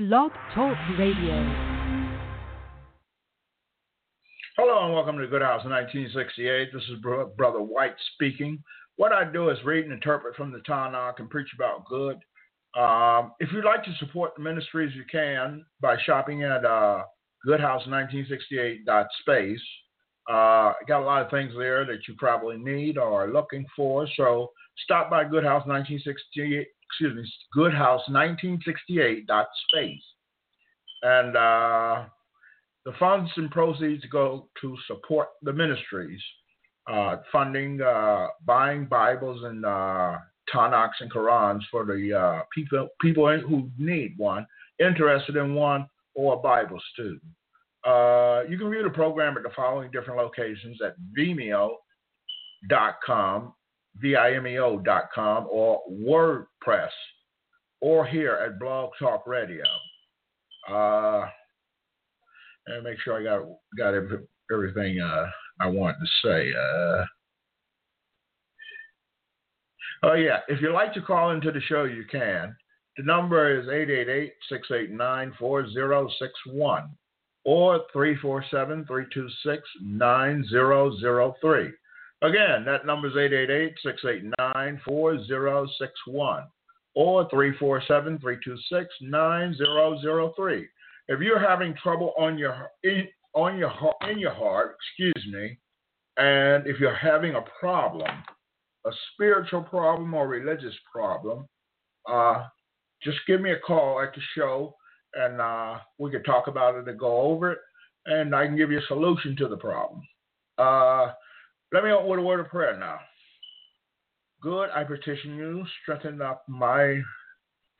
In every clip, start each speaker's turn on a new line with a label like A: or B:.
A: Blog Talk Radio.
B: Hello and welcome to Good House 1968. This is Bro- Brother White speaking. What I do is read and interpret from the Tanakh and preach about good. Um, if you'd like to support the ministries, you can by shopping at uh, goodhouse1968.space. Uh, got a lot of things there that you probably need or are looking for. So stop by Goodhouse 1968, excuse me, Goodhouse1968.space. And uh, the funds and proceeds go to support the ministries, uh, funding, uh, buying Bibles and uh, Tanakhs and Qurans for the uh, people people who need one, interested in one, or a Bible student. Uh, you can view the program at the following different locations at vimeo.com, V-I-M-E-O.com, or WordPress, or here at Blog Talk Radio. Uh, and make sure I got got everything uh, I want to say. Uh, oh yeah, if you'd like to call into the show, you can. The number is 888-689-4061 or 347-326-9003. Again, that number is 888-689-4061 or 347-326-9003. If you're having trouble on your in, on your in your heart, excuse me, and if you're having a problem, a spiritual problem or religious problem, uh, just give me a call at the show and uh, we can talk about it and go over it, and I can give you a solution to the problem. Uh, let me open with a word of prayer now. Good, I petition you, strengthen up my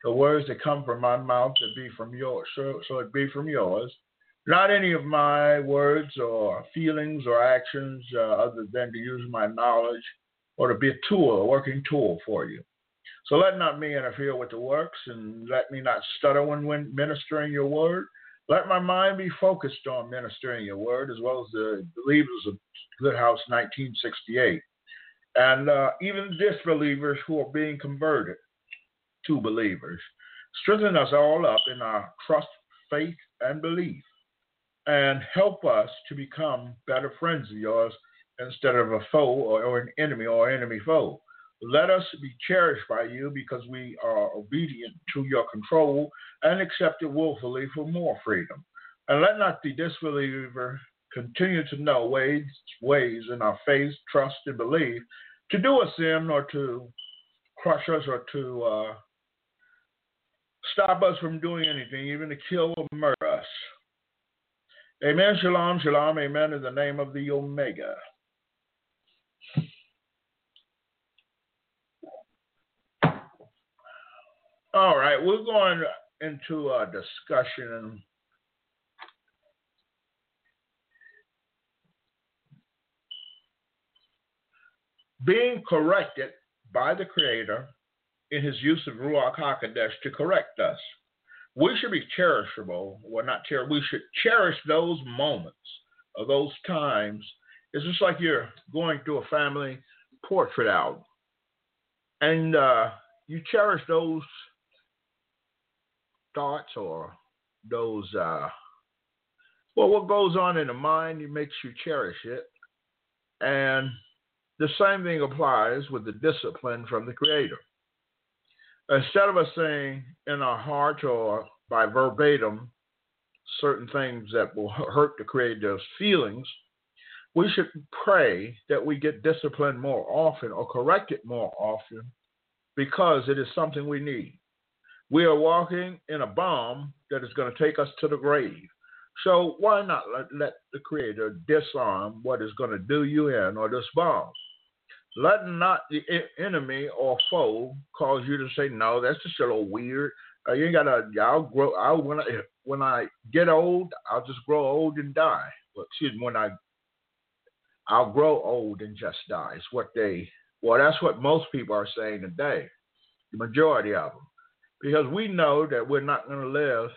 B: the words that come from my mouth to be from yours, so, so it be from yours. Not any of my words or feelings or actions, uh, other than to use my knowledge or to be a tool, a working tool for you. So let not me interfere with the works, and let me not stutter when, when ministering your word. Let my mind be focused on ministering your word, as well as the believers of Good House 1968, and uh, even disbelievers who are being converted to believers. Strengthen us all up in our trust, faith, and belief, and help us to become better friends of yours instead of a foe or, or an enemy or enemy foe. Let us be cherished by you because we are obedient to your control and accept it willfully for more freedom. And let not the disbeliever continue to know ways, ways in our faith, trust, and belief to do us in or to crush us or to uh, stop us from doing anything, even to kill or murder us. Amen. Shalom, shalom. Amen. In the name of the Omega. All right, we're going into a discussion. Being corrected by the Creator in his use of Ruach HaKodesh to correct us. We should be cherishable, well, not cherish, we should cherish those moments or those times. It's just like you're going through a family portrait album, and uh, you cherish those thoughts or those uh, well what goes on in the mind it makes you cherish it. And the same thing applies with the discipline from the creator. Instead of us saying in our heart or by verbatim certain things that will hurt the creator's feelings we should pray that we get disciplined more often or corrected more often because it is something we need we are walking in a bomb that is going to take us to the grave. So why not let, let the Creator disarm what is going to do you in or this bomb? Let not the enemy or foe cause you to say, "No, that's just a little weird." Uh, you ain't gotta. I'll grow. I when I when I get old, I'll just grow old and die. Well, excuse me. When I I'll grow old and just die. It's what they. Well, that's what most people are saying today. The majority of them because we know that we're not going to live.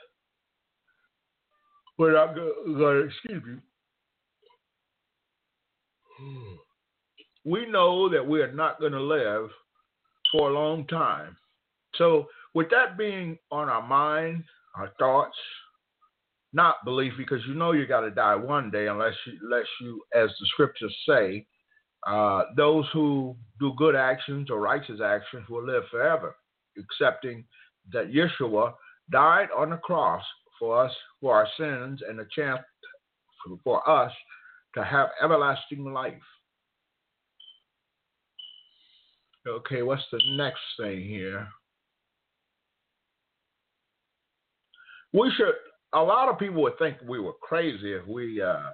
B: We're not excuse me. We know that we are not going to live for a long time. So, with that being on our mind, our thoughts, not belief, because you know you got to die one day, unless you, unless you, as the scriptures say, uh, those who do good actions or righteous actions will live forever, accepting that Yeshua died on the cross for us for our sins and a chance for us to have everlasting life. Okay, what's the next thing here? We should. A lot of people would think we were crazy if we uh,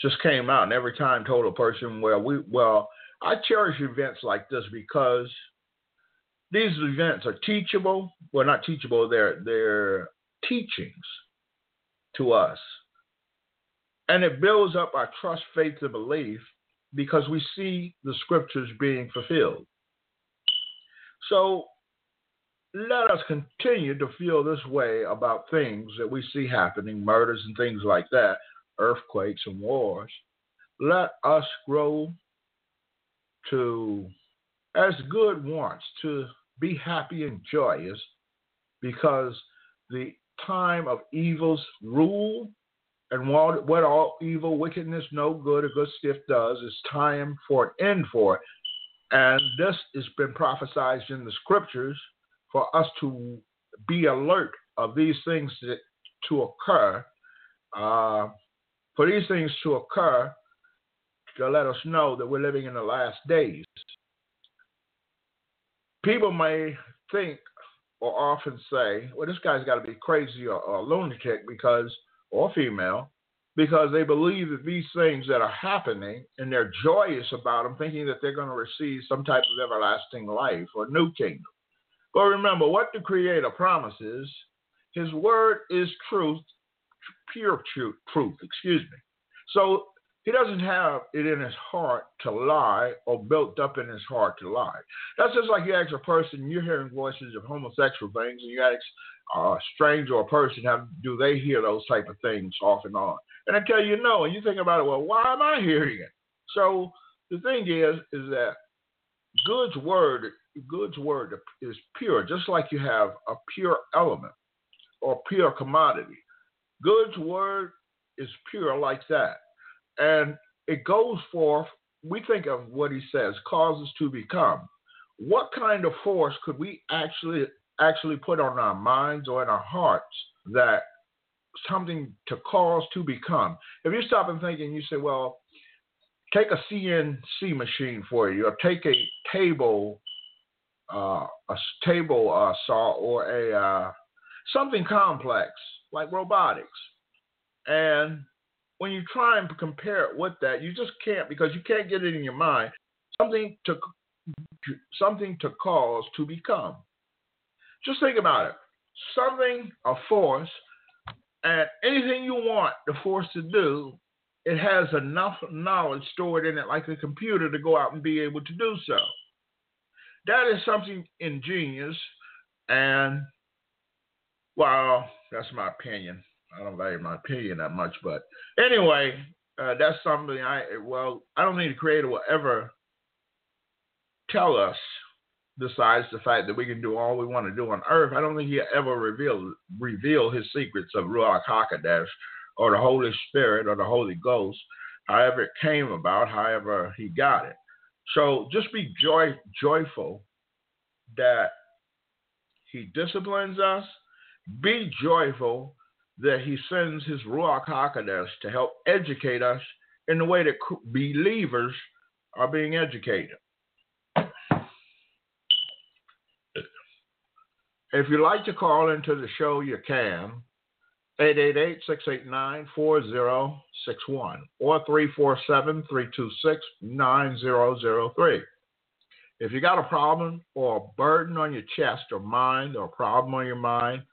B: just came out and every time told a person, "Well, we well." I cherish events like this because these events are teachable. Well, not teachable. They're they're teachings to us, and it builds up our trust, faith, and belief because we see the scriptures being fulfilled. So let us continue to feel this way about things that we see happening, murders and things like that, earthquakes and wars. Let us grow to, as good wants, to be happy and joyous because the time of evil's rule and what, what all evil, wickedness, no good, or good stiff does is time for an end for it. And this has been prophesied in the scriptures for us to be alert of these things that, to occur, uh, for these things to occur to let us know that we're living in the last days. People may think or often say, well, this guy's got to be crazy or, or a lunatic because – or female because they believe that these things that are happening and they're joyous about them, thinking that they're going to receive some type of everlasting life or new kingdom. But remember, what the Creator promises, His word is truth, pure truth, truth, excuse me. So He doesn't have it in His heart to lie or built up in His heart to lie. That's just like you ask a person, you're hearing voices of homosexual things, and you ask uh, a stranger or a person, how do they hear those type of things off and on? And I tell you no, and you think about it, well, why am I hearing it? So the thing is, is that God's word, God's word is pure, just like you have a pure element or pure commodity. God's word is pure like that, and it goes forth. We think of what He says causes to become. What kind of force could we actually actually put on our minds or in our hearts that something to cause to become. If you stop and think and you say, well, take a CNC machine for you, or take a table, uh, a table uh, saw, or a uh, something complex like robotics, and when you try and compare it with that, you just can't because you can't get it in your mind. Something to something to cause to become. Just think about it. Something, a force, and anything you want the force to do, it has enough knowledge stored in it, like a computer, to go out and be able to do so. That is something ingenious, and well, that's my opinion. I don't value my opinion that much, but anyway, uh, that's something I well, I don't think the creator will ever tell us besides the fact that we can do all we want to do on earth, I don't think He'll ever revealed reveal his secrets of Ruach Hakodesh or the Holy Spirit or the Holy Ghost, however it came about, however he got it. So just be joy joyful that he disciplines us. Be joyful that he sends his Ruach Hakodesh to help educate us in the way that believers are being educated. If you'd like to call into the show, you can. 888-689-4061 or 347-326-9003. If you got a problem or a burden on your chest or mind or a problem on your mind,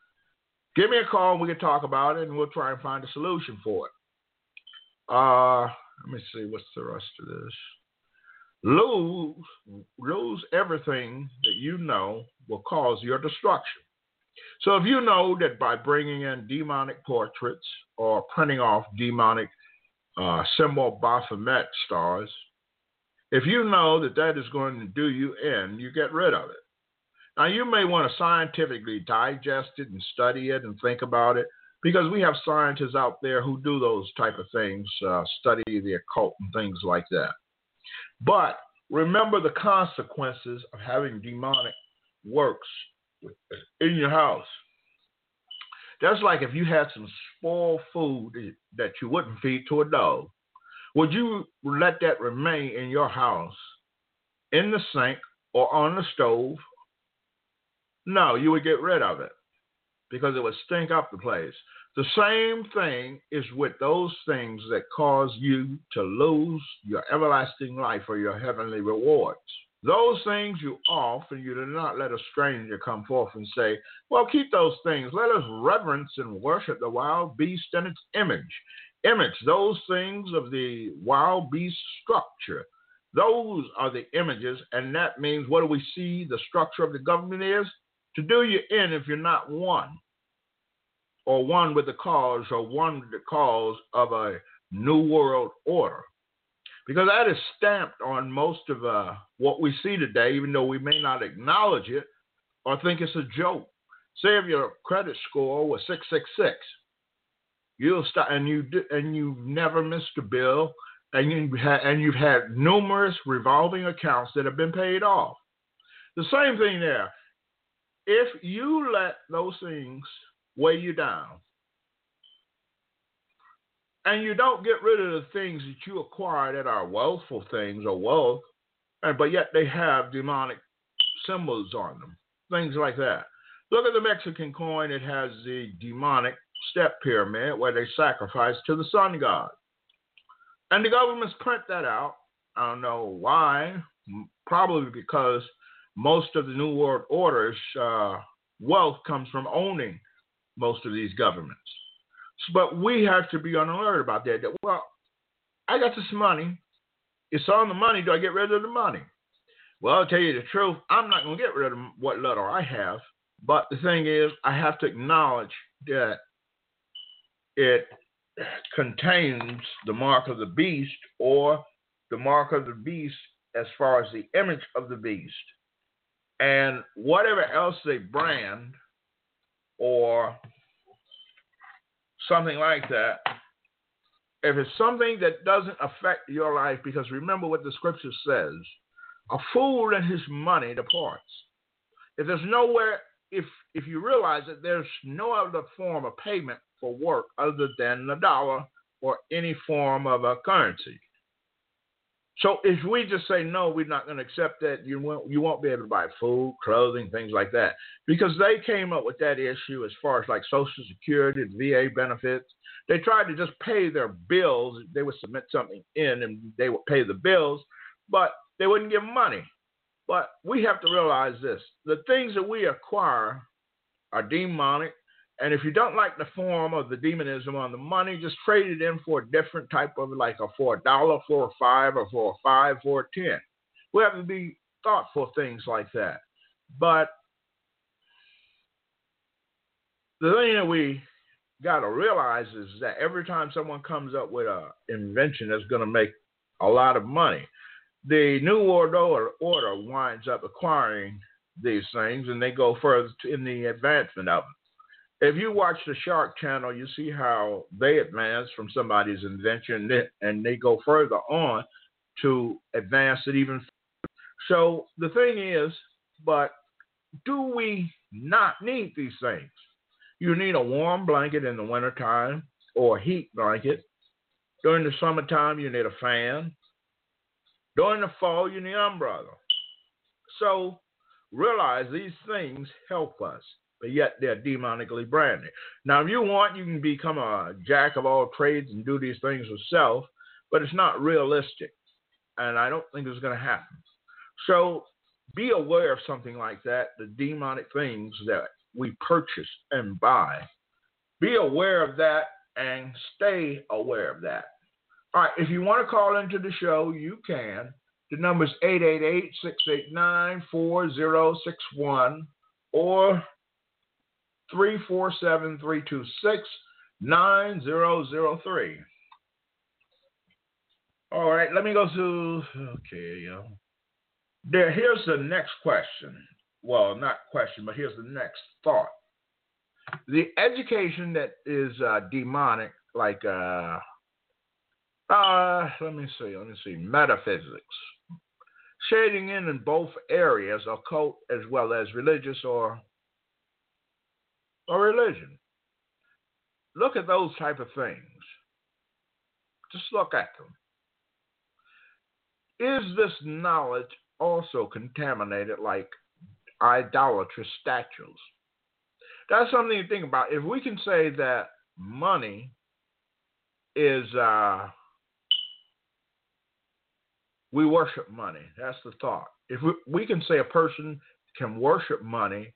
B: give me a call and we can talk about it and we'll try and find a solution for it. Uh, let me see what's the rest of this lose lose everything that you know will cause your destruction. So if you know that by bringing in demonic portraits or printing off demonic uh, symbol Baphomet stars, if you know that that is going to do you in, you get rid of it. Now, you may want to scientifically digest it and study it and think about it because we have scientists out there who do those type of things, uh, study the occult and things like that. But remember the consequences of having demonic works in your house. That's like if you had some spoiled food that you wouldn't feed to a dog. Would you let that remain in your house, in the sink, or on the stove? No, you would get rid of it because it would stink up the place. The same thing is with those things that cause you to lose your everlasting life or your heavenly rewards. Those things you off, and you do not let a stranger come forth and say, Well, keep those things. Let us reverence and worship the wild beast and its image. Image, those things of the wild beast structure. Those are the images, and that means what do we see the structure of the government is? To do you in if you're not one or one with the cause or one with the cause of a new world order. Because that is stamped on most of uh, what we see today, even though we may not acknowledge it or think it's a joke. Say if your credit score was 666, you'll start and you and you've never missed a bill, and you and you've had numerous revolving accounts that have been paid off. The same thing there. If you let those things weigh you down. And you don't get rid of the things that you acquire that are wealthful things or wealth, but yet they have demonic symbols on them, things like that. Look at the Mexican coin, it has the demonic step pyramid where they sacrifice to the sun god. And the governments print that out. I don't know why, probably because most of the New World Order's uh, wealth comes from owning most of these governments. But we have to be on alert about that. That well, I got this money. It's on the money. Do I get rid of the money? Well, I'll tell you the truth. I'm not going to get rid of what little I have. But the thing is, I have to acknowledge that it contains the mark of the beast or the mark of the beast as far as the image of the beast. And whatever else they brand or something like that, if it's something that doesn't affect your life, because remember what the scripture says a fool and his money departs. If there's nowhere, if if you realize that there's no other form of payment for work other than the dollar or any form of a currency, so if we just say no, we're not going to accept that, you won't you won't be able to buy food, clothing, things like that, because they came up with that issue as far as like Social Security, VA benefits. They tried to just pay their bills. They would submit something in, and they would pay the bills, but they wouldn't give money. But we have to realize this: the things that we acquire are demonic and if you don't like the form of the demonism on the money, just trade it in for a different type of like a for a dollar, for a five, or for a five, for a ten. We have to be thoughtful things like that. But the thing that we got to realize is that every time someone comes up with an invention that's going to make a lot of money, the New World Order, order winds up acquiring these things and they go further in the advancement of them if you watch the Shark Channel, you see how they advance from somebody's invention and they go further on to advance it even. Further. So the thing is, but do we not need these things? You need a warm blanket in the wintertime or a heat blanket. During the summertime, you need a fan. During the fall, you need an umbrella. So realize these things help us but yet they're demonically branded. Now, if you want, you can become a jack of all trades and do these things yourself, but it's not realistic. And I don't think it's going to happen. So be aware of something like that, the demonic things that we purchase and buy. Be aware of that and stay aware of that. All right, if you want to call into the show, you can. The number is 888 689 4061 or 347 326 9003. All right, let me go to, okay, yo. There, here's the next question. well, not question, but here's the next thought. The education that is uh, demonic, like, uh, uh, let me see, let me see, metaphysics, shading in in both areas, occult as well as religious or or religion. Look at those type of things. Just look at them. Is this knowledge also contaminated like idolatrous statues? That's something to think about. If we can say that money is, uh, we worship money. That's the thought. If we, we can say a person can worship money,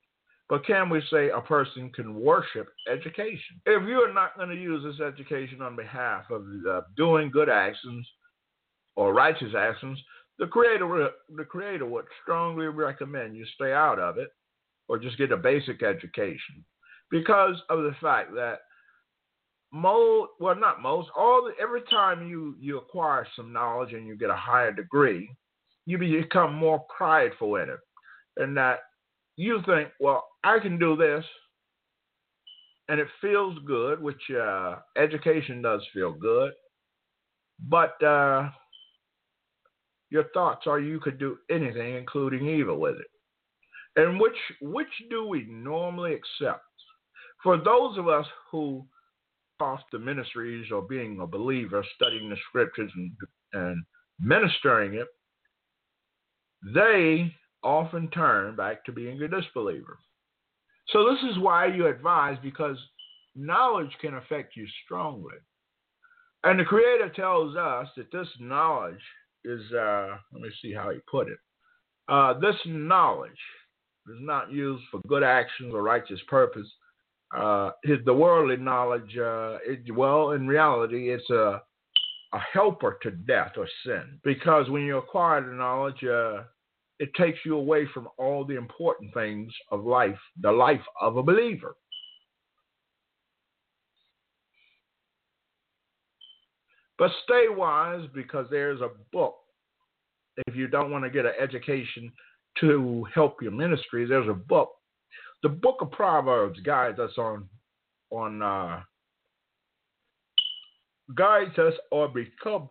B: but can we say a person can worship education? If you are not going to use this education on behalf of uh, doing good actions or righteous actions, the creator the creator would strongly recommend you stay out of it or just get a basic education because of the fact that most well not most all the, every time you you acquire some knowledge and you get a higher degree you become more prideful in it and that you think, well, I can do this, and it feels good, which uh, education does feel good, but uh, your thoughts are you could do anything, including evil, with it. And which which do we normally accept? For those of us who off the ministries or being a believer, studying the scriptures and, and ministering it, they often turn back to being a disbeliever. So, this is why you advise because knowledge can affect you strongly. And the Creator tells us that this knowledge is, uh, let me see how he put it. Uh, this knowledge is not used for good actions or righteous purpose. Uh, the worldly knowledge, uh, it, well, in reality, it's a, a helper to death or sin. Because when you acquire the knowledge, uh, it takes you away from all the important things of life, the life of a believer. But stay wise because there's a book. If you don't want to get an education to help your ministry, there's a book. The book of Proverbs guides us on on uh, guides us on become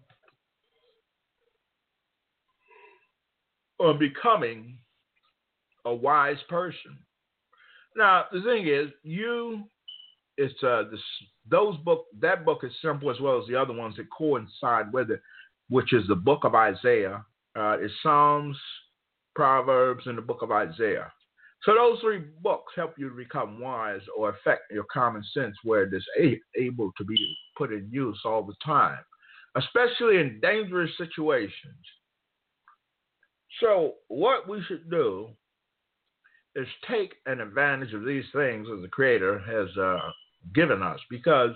B: on becoming a wise person. Now, the thing is, you, it's uh, this, those book, that book is simple as well as the other ones that coincide with it, which is the book of Isaiah. Uh, it's Psalms, Proverbs, and the book of Isaiah. So those three books help you to become wise or affect your common sense where it is able to be put in use all the time, especially in dangerous situations. So, what we should do is take an advantage of these things that the Creator has uh, given us because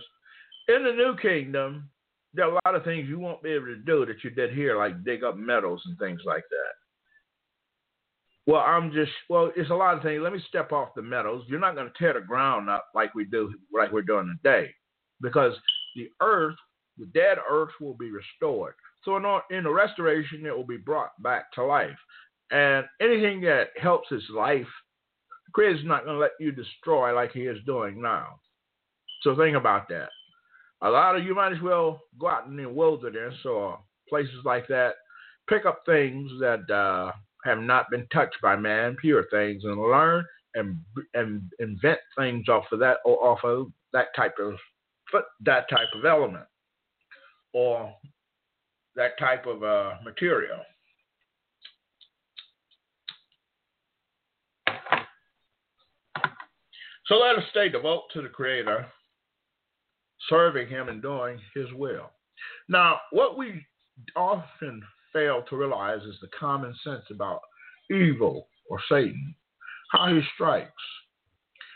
B: in the new kingdom, there are a lot of things you won't be able to do that you did here, like dig up metals and things like that. Well, I'm just, well, it's a lot of things. Let me step off the metals. You're not going to tear the ground up like we do, like we're doing today, because the earth, the dead earth will be restored. So in, in the restoration, it will be brought back to life. And anything that helps its life, Creator's not going to let you destroy like He is doing now. So think about that. A lot of you might as well go out in the wilderness or places like that, pick up things that uh, have not been touched by man, pure things, and learn and and invent things off of that or off of that type of that type of element, or that type of uh, material. So let us stay devoted to the Creator, serving Him and doing His will. Now, what we often fail to realize is the common sense about evil or Satan, how he strikes.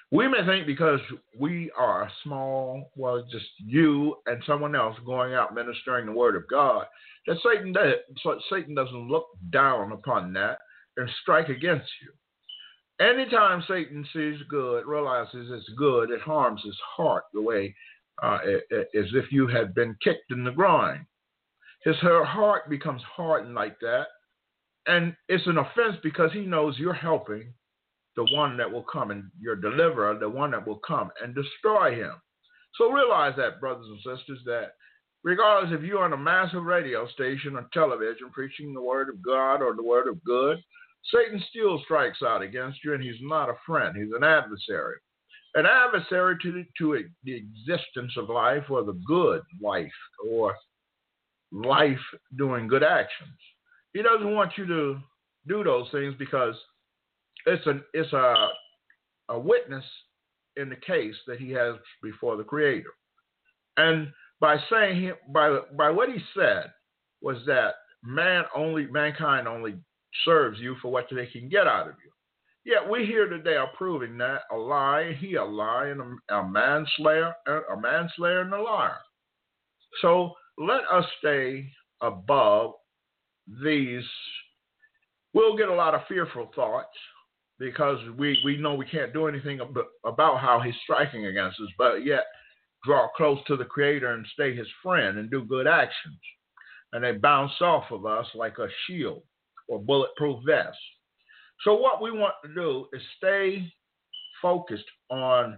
B: We may think because we are small, well, just you and someone else going out ministering the word of God, that Satan does, so Satan doesn't look down upon that and strike against you. Anytime Satan sees good, realizes it's good, it harms his heart the way uh, as if you had been kicked in the groin. His her heart becomes hardened like that, and it's an offense because he knows you're helping the one that will come and your deliverer, the one that will come and destroy him. So realize that, brothers and sisters, that regardless if you're on a massive radio station or television preaching the word of God or the word of good, Satan still strikes out against you, and he's not a friend. He's an adversary. An adversary to the, to the existence of life or the good life or life doing good actions. He doesn't want you to do those things because it's a it's a a witness in the case that he has before the Creator. And by saying him, by by what he said was that man only mankind only serves you for what they can get out of you. Yet we here today are proving that a lie, he a lie, and a, a manslayer, a manslayer and a liar. So let us stay above these. We'll get a lot of fearful thoughts because we, we know we can't do anything about how he's striking against us, but yet draw close to the Creator and stay his friend and do good actions. And they bounce off of us like a shield or bulletproof vest. So, what we want to do is stay focused on,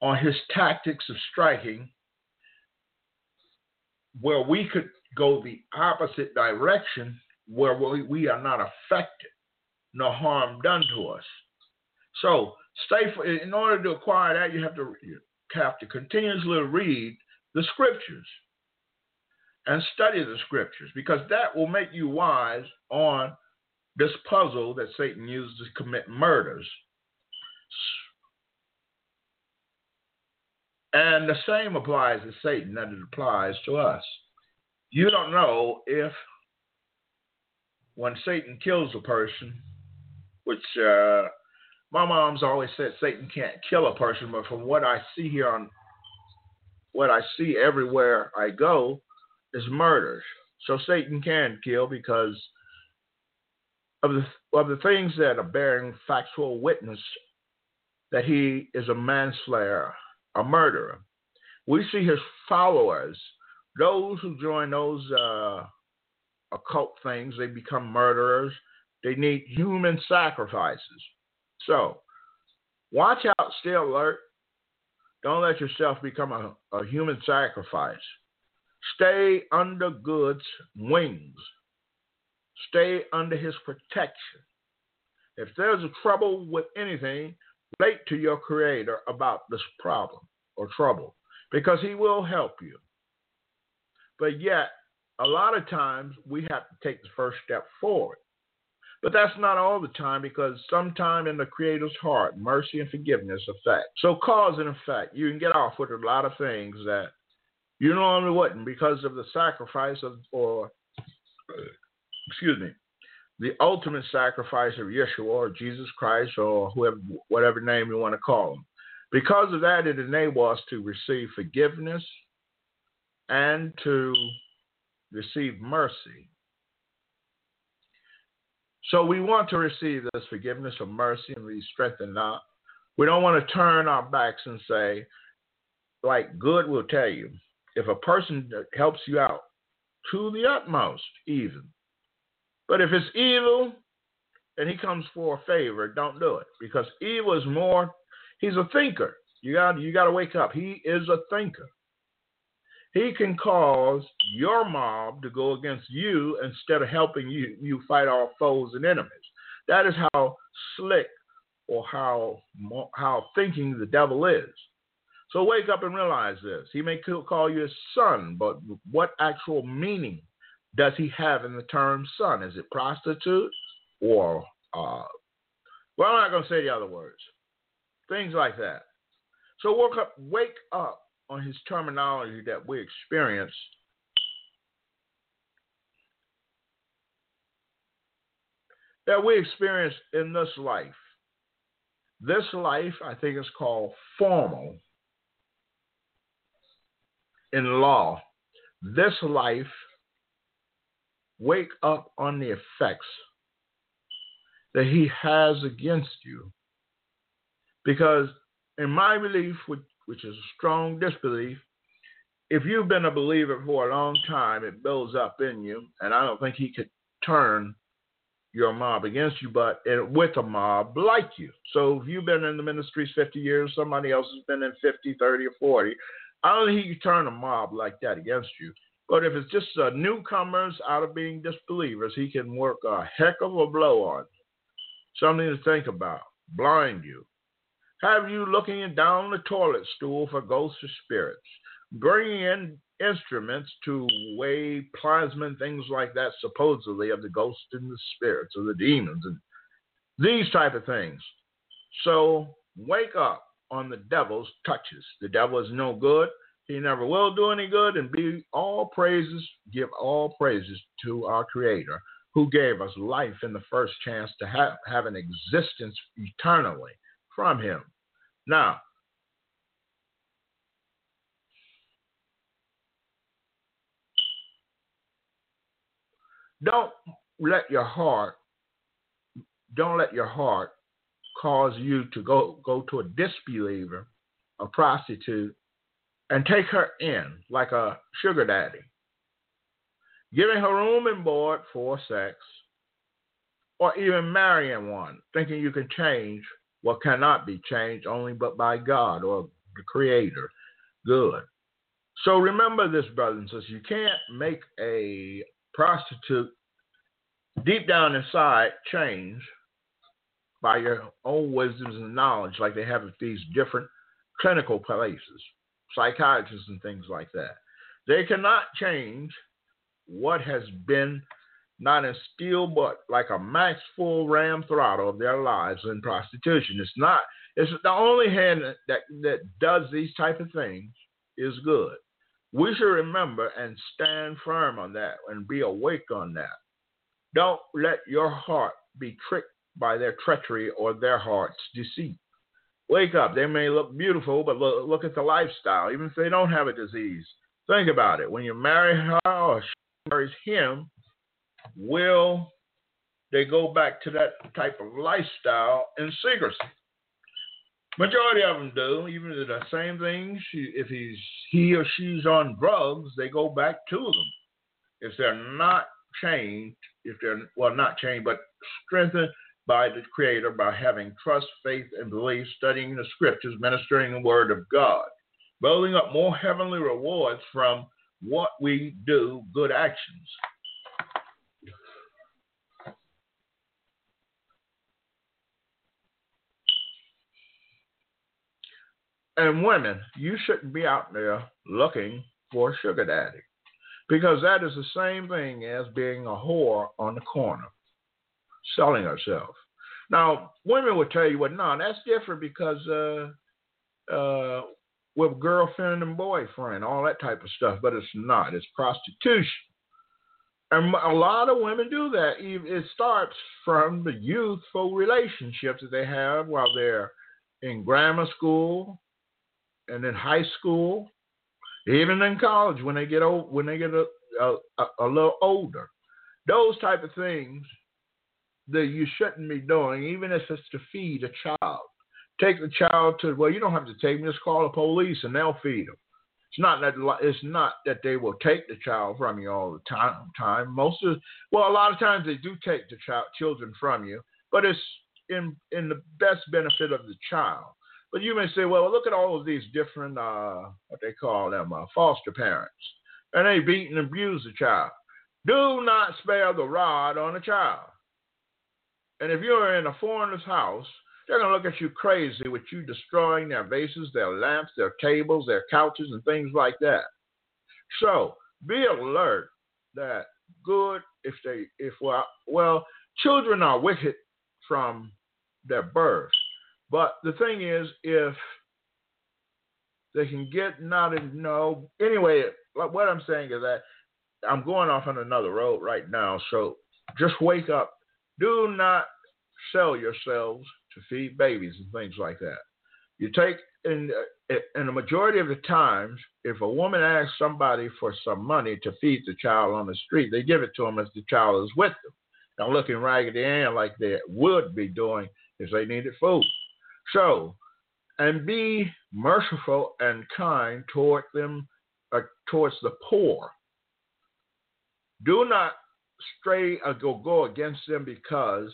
B: on his tactics of striking, where we could go the opposite direction, where we, we are not affected no harm done to us. So stay for, in order to acquire that, you have to you have to continuously read the scriptures and study the scriptures because that will make you wise on this puzzle that Satan uses to commit murders. And the same applies to Satan that it applies to us. You don't know if when Satan kills a person, which uh, my mom's always said Satan can't kill a person, but from what I see here on what I see everywhere I go is murders. So Satan can kill because of the of the things that are bearing factual witness that he is a manslayer, a murderer. We see his followers, those who join those uh, occult things, they become murderers. They need human sacrifices. So, watch out, stay alert. Don't let yourself become a, a human sacrifice. Stay under God's wings. Stay under his protection. If there's a trouble with anything, relate to your creator about this problem or trouble because he will help you. But yet, a lot of times we have to take the first step forward. But that's not all the time because sometime in the Creator's heart, mercy and forgiveness affect. So cause and effect. You can get off with a lot of things that you normally wouldn't because of the sacrifice of, or excuse me, the ultimate sacrifice of Yeshua or Jesus Christ or whoever, whatever name you want to call him. Because of that, it enables us to receive forgiveness and to receive mercy. So we want to receive this forgiveness of mercy and be strengthened up. We don't want to turn our backs and say, like good will tell you, if a person helps you out to the utmost, even. But if it's evil and he comes for a favor, don't do it because evil is more. He's a thinker. You got you got to wake up. He is a thinker. He can cause your mob to go against you instead of helping you, you fight off foes and enemies. That is how slick or how how thinking the devil is. So wake up and realize this. He may call you his son, but what actual meaning does he have in the term son? Is it prostitute or uh, well, I'm not going to say the other words. Things like that. So wake up, wake up on his terminology that we experience that we experience in this life. This life, I think, is called formal in law. This life, wake up on the effects that he has against you. Because in my belief, which which is a strong disbelief. If you've been a believer for a long time, it builds up in you, and I don't think he could turn your mob against you, but with a mob like you. So if you've been in the ministries 50 years, somebody else has been in 50, 30, or 40, I don't think you turn a mob like that against you. But if it's just uh, newcomers out of being disbelievers, he can work a heck of a blow on you. Something to think about. Blind you. Have you looking down the toilet stool for ghosts or spirits? Bringing in instruments to weigh plasma and things like that, supposedly of the ghosts and the spirits or the demons and these type of things. So wake up on the devil's touches. The devil is no good. He never will do any good. And be all praises, give all praises to our Creator who gave us life in the first chance to have, have an existence eternally from Him. Now, don't let your heart don't let your heart cause you to go go to a disbeliever, a prostitute, and take her in like a sugar daddy, giving her room and board for sex, or even marrying one, thinking you can change what cannot be changed only but by God or the Creator. Good. So remember this, brothers and sisters. You can't make a prostitute deep down inside change by your own wisdoms and knowledge, like they have at these different clinical places, psychiatrists and things like that. They cannot change what has been not instilled, but like a max full ram throttle of their lives in prostitution. It's not. It's the only hand that that does these type of things is good. We should remember and stand firm on that and be awake on that. Don't let your heart be tricked by their treachery or their heart's deceit. Wake up. They may look beautiful, but look, look at the lifestyle, even if they don't have a disease. Think about it. When you marry her or she marries him, will they go back to that type of lifestyle in secrecy? Majority of them do. Even the same thing. If he's he or she's on drugs, they go back to them. If they're not changed, if they're well not changed, but strengthened by the Creator by having trust, faith, and belief, studying the Scriptures, ministering the Word of God, building up more heavenly rewards from what we do, good actions. And women, you shouldn't be out there looking for a sugar daddy because that is the same thing as being a whore on the corner, selling herself. Now, women would tell you, well, no, that's different because uh, uh, with girlfriend and boyfriend, all that type of stuff, but it's not. It's prostitution. And a lot of women do that. It starts from the youthful relationships that they have while they're in grammar school and in high school, even in college when they get old, when they get a, a, a little older. Those type of things that you shouldn't be doing, even if it's to feed a child. Take the child to well, you don't have to take them. Just call the police and they'll feed them. It's not that it's not that they will take the child from you all the time. Time most of well, a lot of times they do take the child children from you, but it's in in the best benefit of the child. But you may say, well, look at all of these different uh, what they call them uh, foster parents, and they beat and abuse the child. Do not spare the rod on a child. And if you're in a foreigner's house, they're going to look at you crazy with you destroying their vases, their lamps, their tables, their couches, and things like that. So be alert that good if they if well well children are wicked from their birth, but the thing is if they can get not in no anyway what I'm saying is that I'm going off on another road right now, so just wake up do not sell yourselves to feed babies and things like that. You take in uh, in the majority of the times, if a woman asks somebody for some money to feed the child on the street, they give it to them as the child is with them. Now looking raggedy and like they would be doing if they needed food. So, and be merciful and kind toward them, uh, towards the poor. Do not stray or go go against them because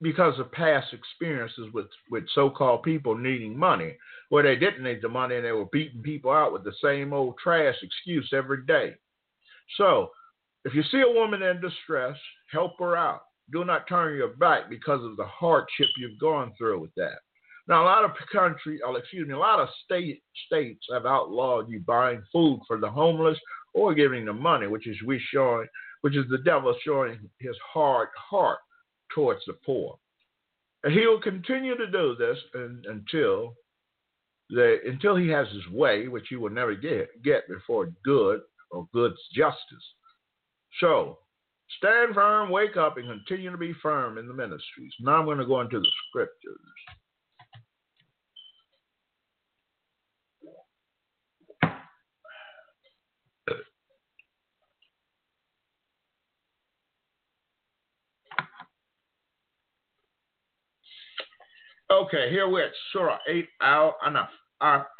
B: because of past experiences with with so-called people needing money, where they didn't need the money and they were beating people out with the same old trash excuse every day. So, if you see a woman in distress, help her out. Do not turn your back because of the hardship you've gone through with that. Now, a lot of country, or excuse me, a lot of state states have outlawed you buying food for the homeless or giving them money, which is we showing, which is the devil showing his hard heart towards the poor. And he will continue to do this and, until the, until he has his way, which he will never get get before good or God's justice. So stand firm, wake up, and continue to be firm in the ministries. Now I'm going to go into the scriptures. Okay, here we're at Surah 8 Al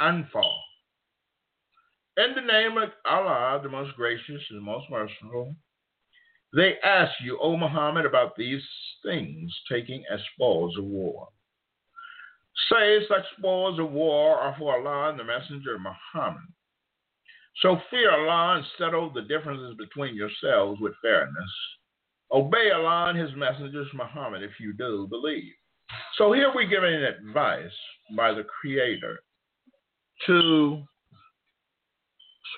B: Anfal. In the name of Allah, the most gracious and the most merciful, they ask you, O Muhammad, about these things taking as spoils of war. Say such spoils of war are for Allah and the Messenger Muhammad. So fear Allah and settle the differences between yourselves with fairness. Obey Allah and His messengers Muhammad if you do believe. So here we're giving advice by the Creator to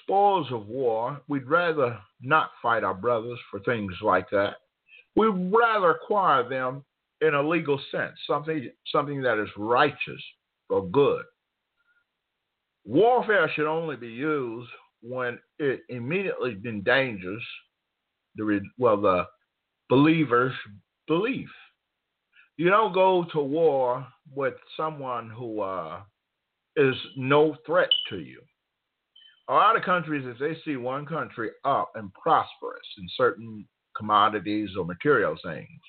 B: spoils of war. We'd rather not fight our brothers for things like that. We'd rather acquire them in a legal sense, something something that is righteous or good. Warfare should only be used when it immediately endangers the well the believer's belief you don't go to war with someone who uh, is no threat to you. A lot of countries, if they see one country up and prosperous in certain commodities or material things,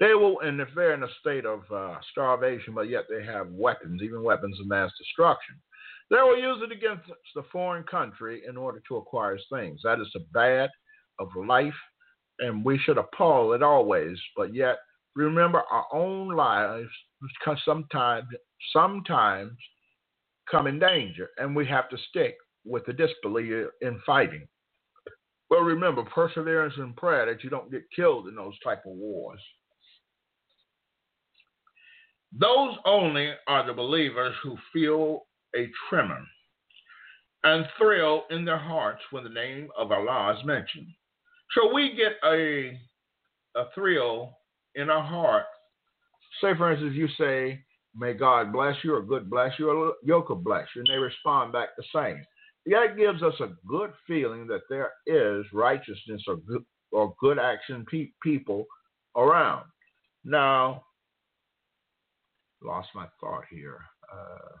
B: they will, and if they're in a state of uh, starvation, but yet they have weapons, even weapons of mass destruction, they will use it against the foreign country in order to acquire things. That is the bad of life, and we should appall it always. But yet, remember our own lives sometimes sometimes come in danger and we have to stick with the disbeliever in fighting. Well, remember perseverance and prayer that you don't get killed in those type of wars. Those only are the believers who feel a tremor and thrill in their hearts when the name of Allah is mentioned. So we get a a thrill in our heart. Say, for instance, you say, May God bless you, or good bless you, or yoke bless you, and they respond back the same. That gives us a good feeling that there is righteousness or good, or good action pe- people around. Now, lost my thought here. Uh,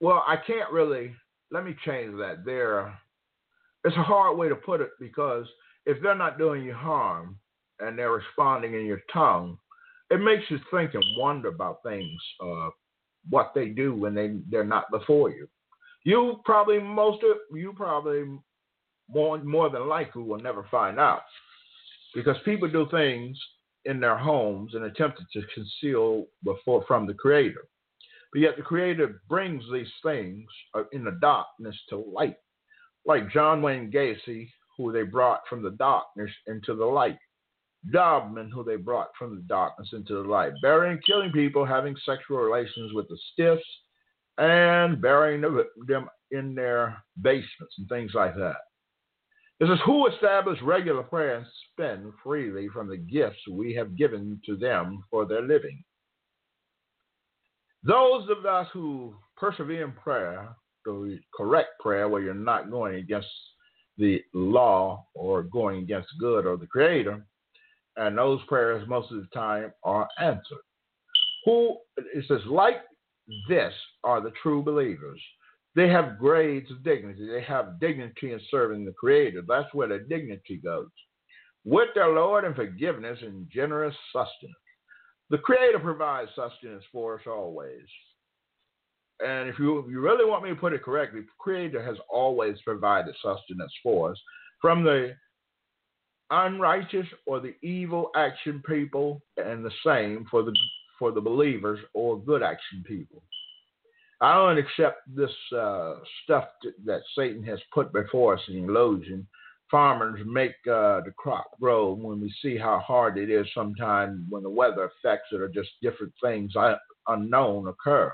B: well, I can't really. Let me change that. There, it's a hard way to put it because if they're not doing you harm and they're responding in your tongue, it makes you think and wonder about things, uh, what they do when they they're not before you. You probably most of you probably more more than likely will never find out because people do things in their homes and attempt to conceal before from the Creator. But yet the Creator brings these things uh, in the darkness to light, like John Wayne Gacy who they brought from the darkness into the light. Doberman, who they brought from the darkness into the light. Burying, killing people, having sexual relations with the stiffs, and burying them in their basements and things like that. This is who established regular prayer and spend freely from the gifts we have given to them for their living. Those of us who persevere in prayer, the correct prayer where you're not going against the law or going against good or the creator. And those prayers most of the time are answered. Who it says, like this are the true believers. They have grades of dignity. They have dignity in serving the Creator. That's where their dignity goes. With their Lord and forgiveness and generous sustenance. The Creator provides sustenance for us always. and if you, if you really want me to put it correctly, Creator has always provided sustenance for us from the unrighteous or the evil action people, and the same for the for the believers or good action people. I don't accept this uh, stuff that Satan has put before us in illusion. Farmers make uh, the crop grow when we see how hard it is sometimes when the weather affects it or just different things unknown occur.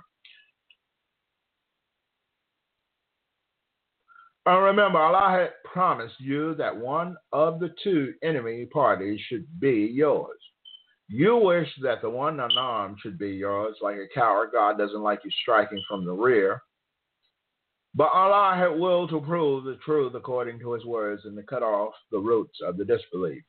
B: And remember, Allah had promised you that one of the two enemy parties should be yours. You wish that the one unarmed should be yours, like a coward. God doesn't like you striking from the rear. But Allah had will to prove the truth according to his words and to cut off the roots of the disbelievers.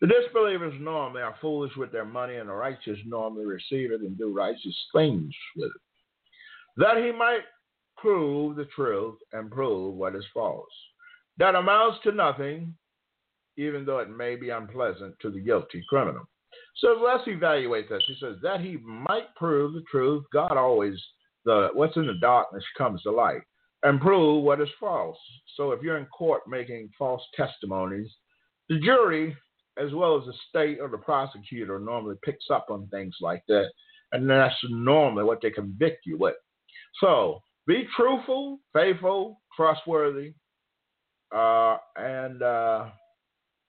B: The disbelievers normally are foolish with their money, and the righteous normally receive it and do righteous things with it. That he might prove the truth and prove what is false. That amounts to nothing, even though it may be unpleasant to the guilty criminal. So let's evaluate this. He says that he might prove the truth. God always the what's in the darkness comes to light and prove what is false. So if you're in court making false testimonies, the jury, as well as the state or the prosecutor, normally picks up on things like that, and that's normally what they convict you with. So be truthful, faithful, trustworthy, uh, and uh,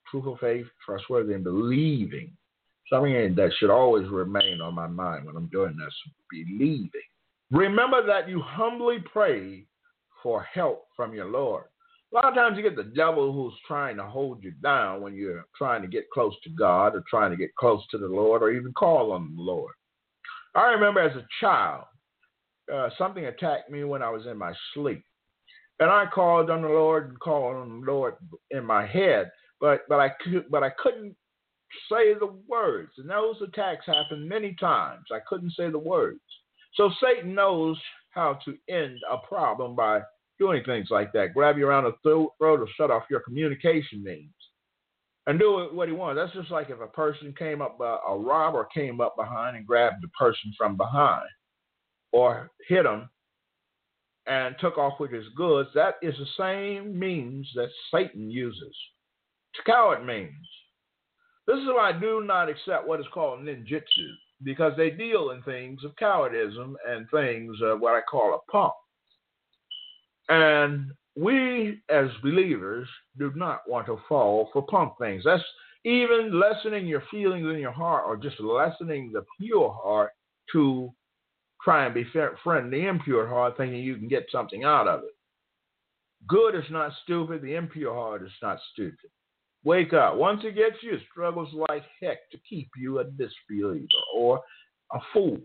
B: truthful, faith, trustworthy, and believing Something that should always remain on my mind when I'm doing this believing. Remember that you humbly pray for help from your Lord. A lot of times you get the devil who's trying to hold you down when you're trying to get close to God or trying to get close to the Lord or even call on the Lord. I remember as a child, uh, something attacked me when I was in my sleep. And I called on the Lord and called on the Lord in my head, but but I could but I couldn't say the words. And those attacks happened many times. I couldn't say the words. So Satan knows how to end a problem by doing things like that. Grab you around the throat or shut off your communication means. And do what he wants. That's just like if a person came up, uh, a robber came up behind and grabbed the person from behind or hit him and took off with his goods. That is the same means that Satan uses. To coward means this is why I do not accept what is called ninjutsu, because they deal in things of cowardism and things of what I call a pump. And we as believers do not want to fall for pump things. That's even lessening your feelings in your heart or just lessening the pure heart to try and be friend the impure heart thinking you can get something out of it. Good is not stupid. The impure heart is not stupid. Wake up. Once it gets you, it struggles like heck to keep you a disbeliever or a fool.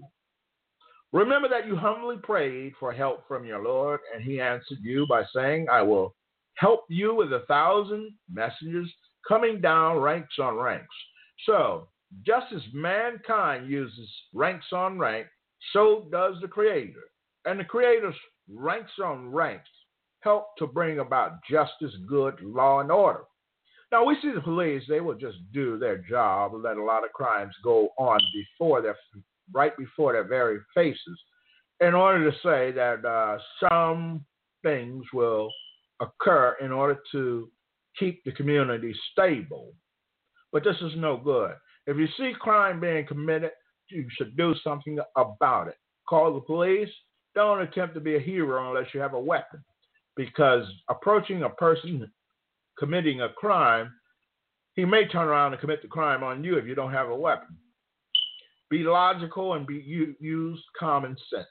B: Remember that you humbly prayed for help from your Lord, and he answered you by saying, I will help you with a thousand messengers coming down ranks on ranks. So, just as mankind uses ranks on rank, so does the Creator. And the Creator's ranks on ranks help to bring about justice, good, law, and order. Now we see the police; they will just do their job, let a lot of crimes go on before their, right before their very faces, in order to say that uh, some things will occur in order to keep the community stable. But this is no good. If you see crime being committed, you should do something about it. Call the police. Don't attempt to be a hero unless you have a weapon, because approaching a person committing a crime, he may turn around and commit the crime on you if you don't have a weapon. Be logical and be use common sense.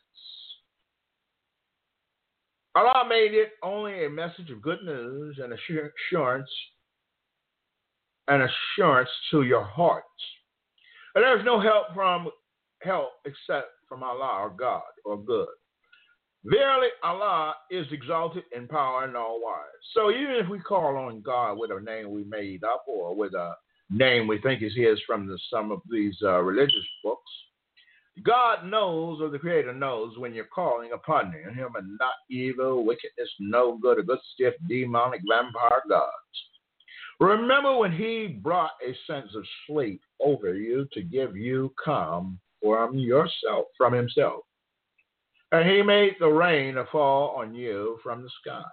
B: Allah made it only a message of good news and assurance and assurance to your hearts. And there's no help from help except from Allah or God or good. Verily, Allah is exalted in power and all wise. So even if we call on God with a name we made up or with a name we think is his from the, some of these uh, religious books, God knows, or the Creator knows, when you're calling upon Him and not evil, wickedness, no good, or good, stiff, demonic, vampire gods. Remember when He brought a sense of sleep over you to give you calm from yourself, from Himself. And he made the rain to fall on you from the sky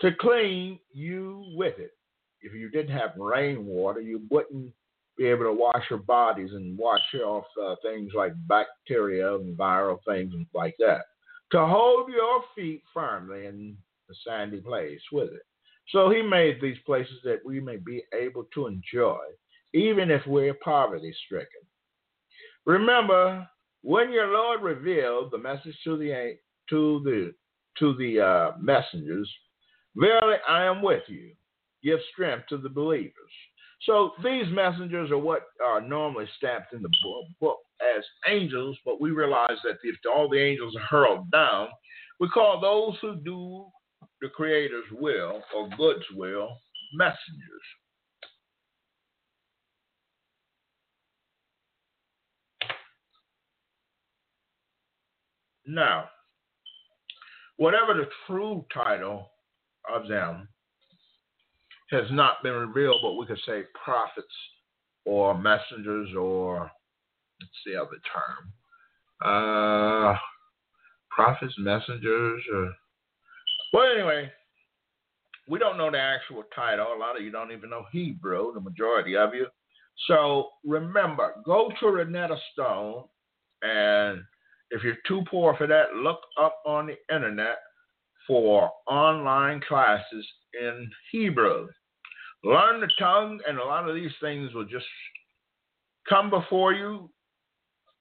B: to clean you with it. If you didn't have rainwater, you wouldn't be able to wash your bodies and wash off uh, things like bacteria and viral things like that. To hold your feet firmly in the sandy place with it. So he made these places that we may be able to enjoy, even if we're poverty stricken. Remember, when your Lord revealed the message to the to the to the uh, messengers, verily I am with you. Give strength to the believers. So these messengers are what are normally stamped in the book as angels, but we realize that if all the angels are hurled down, we call those who do the Creator's will or God's will messengers. Now, whatever the true title of them has not been revealed, but we could say prophets or messengers or let's see other term. Uh, prophets, messengers, or well anyway, we don't know the actual title. A lot of you don't even know Hebrew, the majority of you. So remember, go to Rosetta Stone and if you're too poor for that, look up on the internet for online classes in Hebrew. Learn the tongue, and a lot of these things will just come before you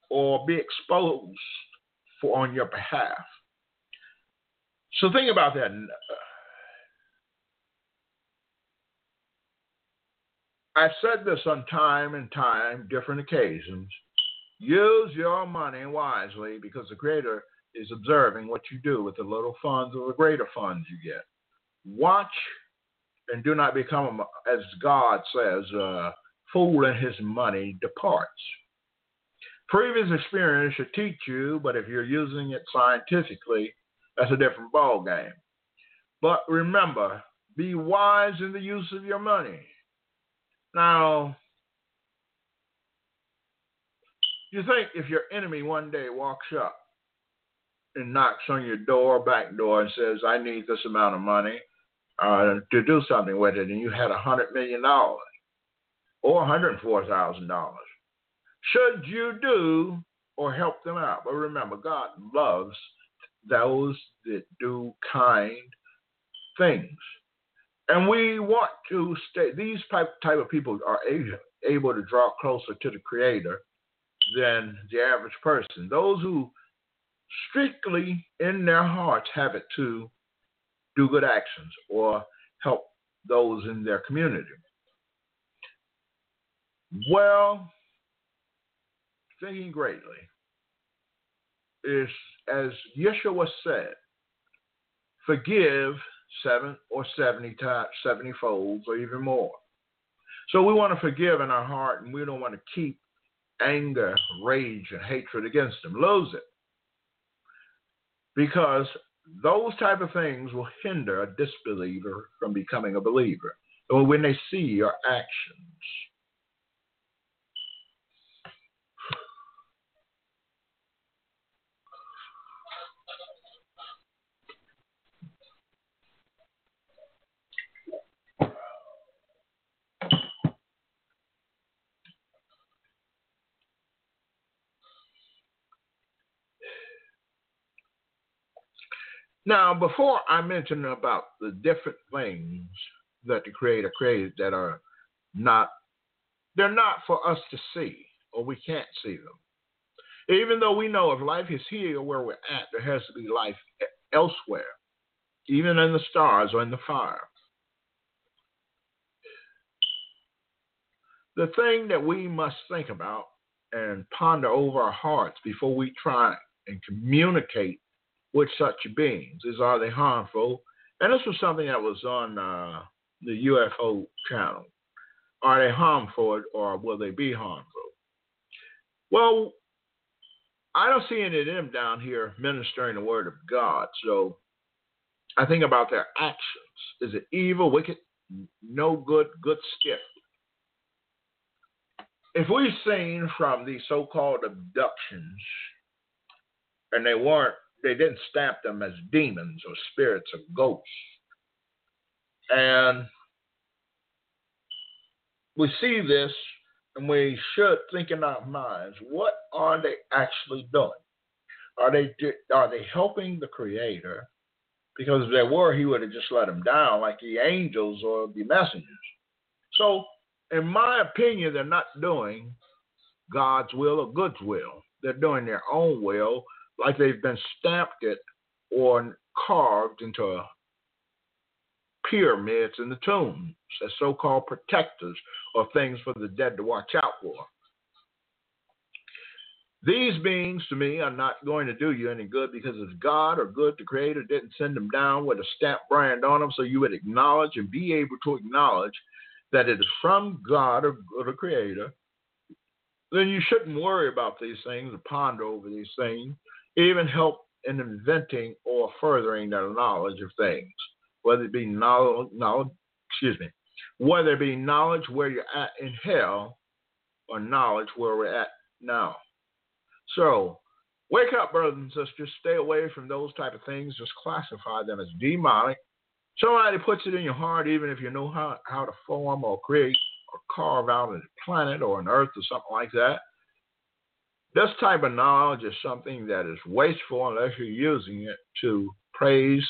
B: or be exposed for on your behalf. So think about that. I've said this on time and time, different occasions. Use your money wisely because the Creator is observing what you do with the little funds or the greater funds you get. Watch and do not become, as God says, a fool in his money departs. Previous experience should teach you, but if you're using it scientifically, that's a different ball game. But remember, be wise in the use of your money. Now, you think if your enemy one day walks up and knocks on your door, back door, and says, I need this amount of money uh, to do something with it, and you had a $100 million or $104,000, should you do or help them out? But remember, God loves those that do kind things. And we want to stay, these type, type of people are able, able to draw closer to the Creator than the average person. Those who strictly in their hearts have it to do good actions or help those in their community. Well, thinking greatly is, as Yeshua said, forgive seven or 70 times, 70 folds, or even more. So we want to forgive in our heart, and we don't want to keep anger, rage, and hatred against them. Lose it. Because those type of things will hinder a disbeliever from becoming a believer. Or when they see your actions. Now, before I mention about the different things that the Creator created that are not, they're not for us to see, or we can't see them. Even though we know if life is here where we're at, there has to be life elsewhere, even in the stars or in the fire. The thing that we must think about and ponder over our hearts before we try and communicate with such beings? Is are they harmful? And this was something that was on uh, the UFO channel. Are they harmful or will they be harmful? Well, I don't see any of them down here ministering the word of God. So I think about their actions. Is it evil, wicked, no good, good skip? If we've seen from these so called abductions, and they weren't they didn't stamp them as demons or spirits or ghosts. And we see this and we should think in our minds, what are they actually doing? Are they are they helping the creator? Because if they were, he would have just let them down like the angels or the messengers. So, in my opinion, they're not doing God's will or God's will. They're doing their own will, like they've been stamped it or carved into pyramids in the tombs as so called protectors or things for the dead to watch out for. These beings to me are not going to do you any good because if God or good, the Creator, didn't send them down with a stamp brand on them so you would acknowledge and be able to acknowledge that it is from God or, or the Creator, then you shouldn't worry about these things or ponder over these things, even help in inventing or furthering their knowledge of things whether it be knowledge, knowledge excuse me, whether it be knowledge where you're at in hell or knowledge where we're at now. So, wake up, brothers and sisters. Stay away from those type of things. Just classify them as demonic. Somebody puts it in your heart, even if you know how, how to form or create or carve out a planet or an earth or something like that. This type of knowledge is something that is wasteful unless you're using it to praise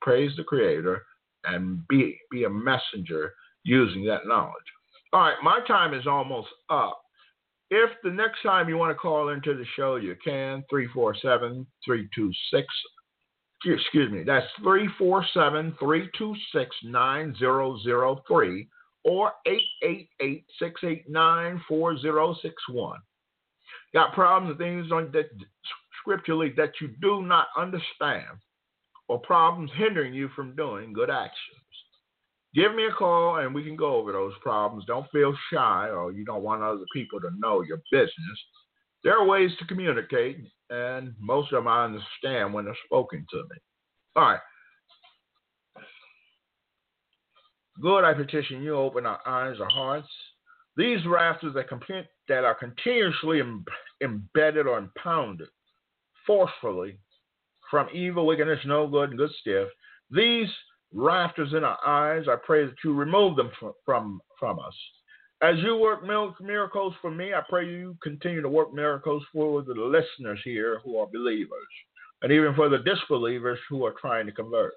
B: praise the Creator, and be be a messenger using that knowledge. All right, my time is almost up. If the next time you want to call into the show, you can 347 326. Excuse me, that's 347 326 9003 or 888 689 4061. Got problems and things on that scripturally that you do not understand or problems hindering you from doing good actions. Give me a call and we can go over those problems. Don't feel shy or you don't want other people to know your business. There are ways to communicate, and most of them I understand when they're spoken to me. All right. Good, I petition you, open our eyes, our hearts. These rafters that, that are continuously embedded or impounded forcefully from evil, wickedness, no good, and good stuff. These rafters in our eyes, I pray that you remove them from, from, from us. As you work miracles for me, I pray you continue to work miracles for the listeners here who are believers, and even for the disbelievers who are trying to convert.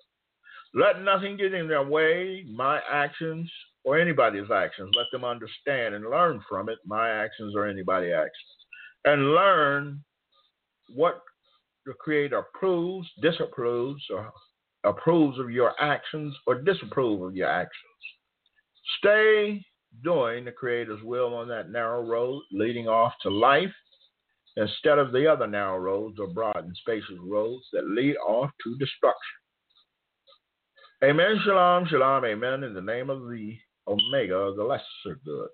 B: Let nothing get in their way, my actions or anybody's actions. Let them understand and learn from it, my actions or anybody's actions, and learn what the Creator approves, disapproves, or approves of your actions or disapproves of your actions. Stay doing the Creator's will on that narrow road leading off to life instead of the other narrow roads or broad and spacious roads that lead off to destruction. Amen. Shalom. Shalom. Amen. In the name of the Omega, the lesser good.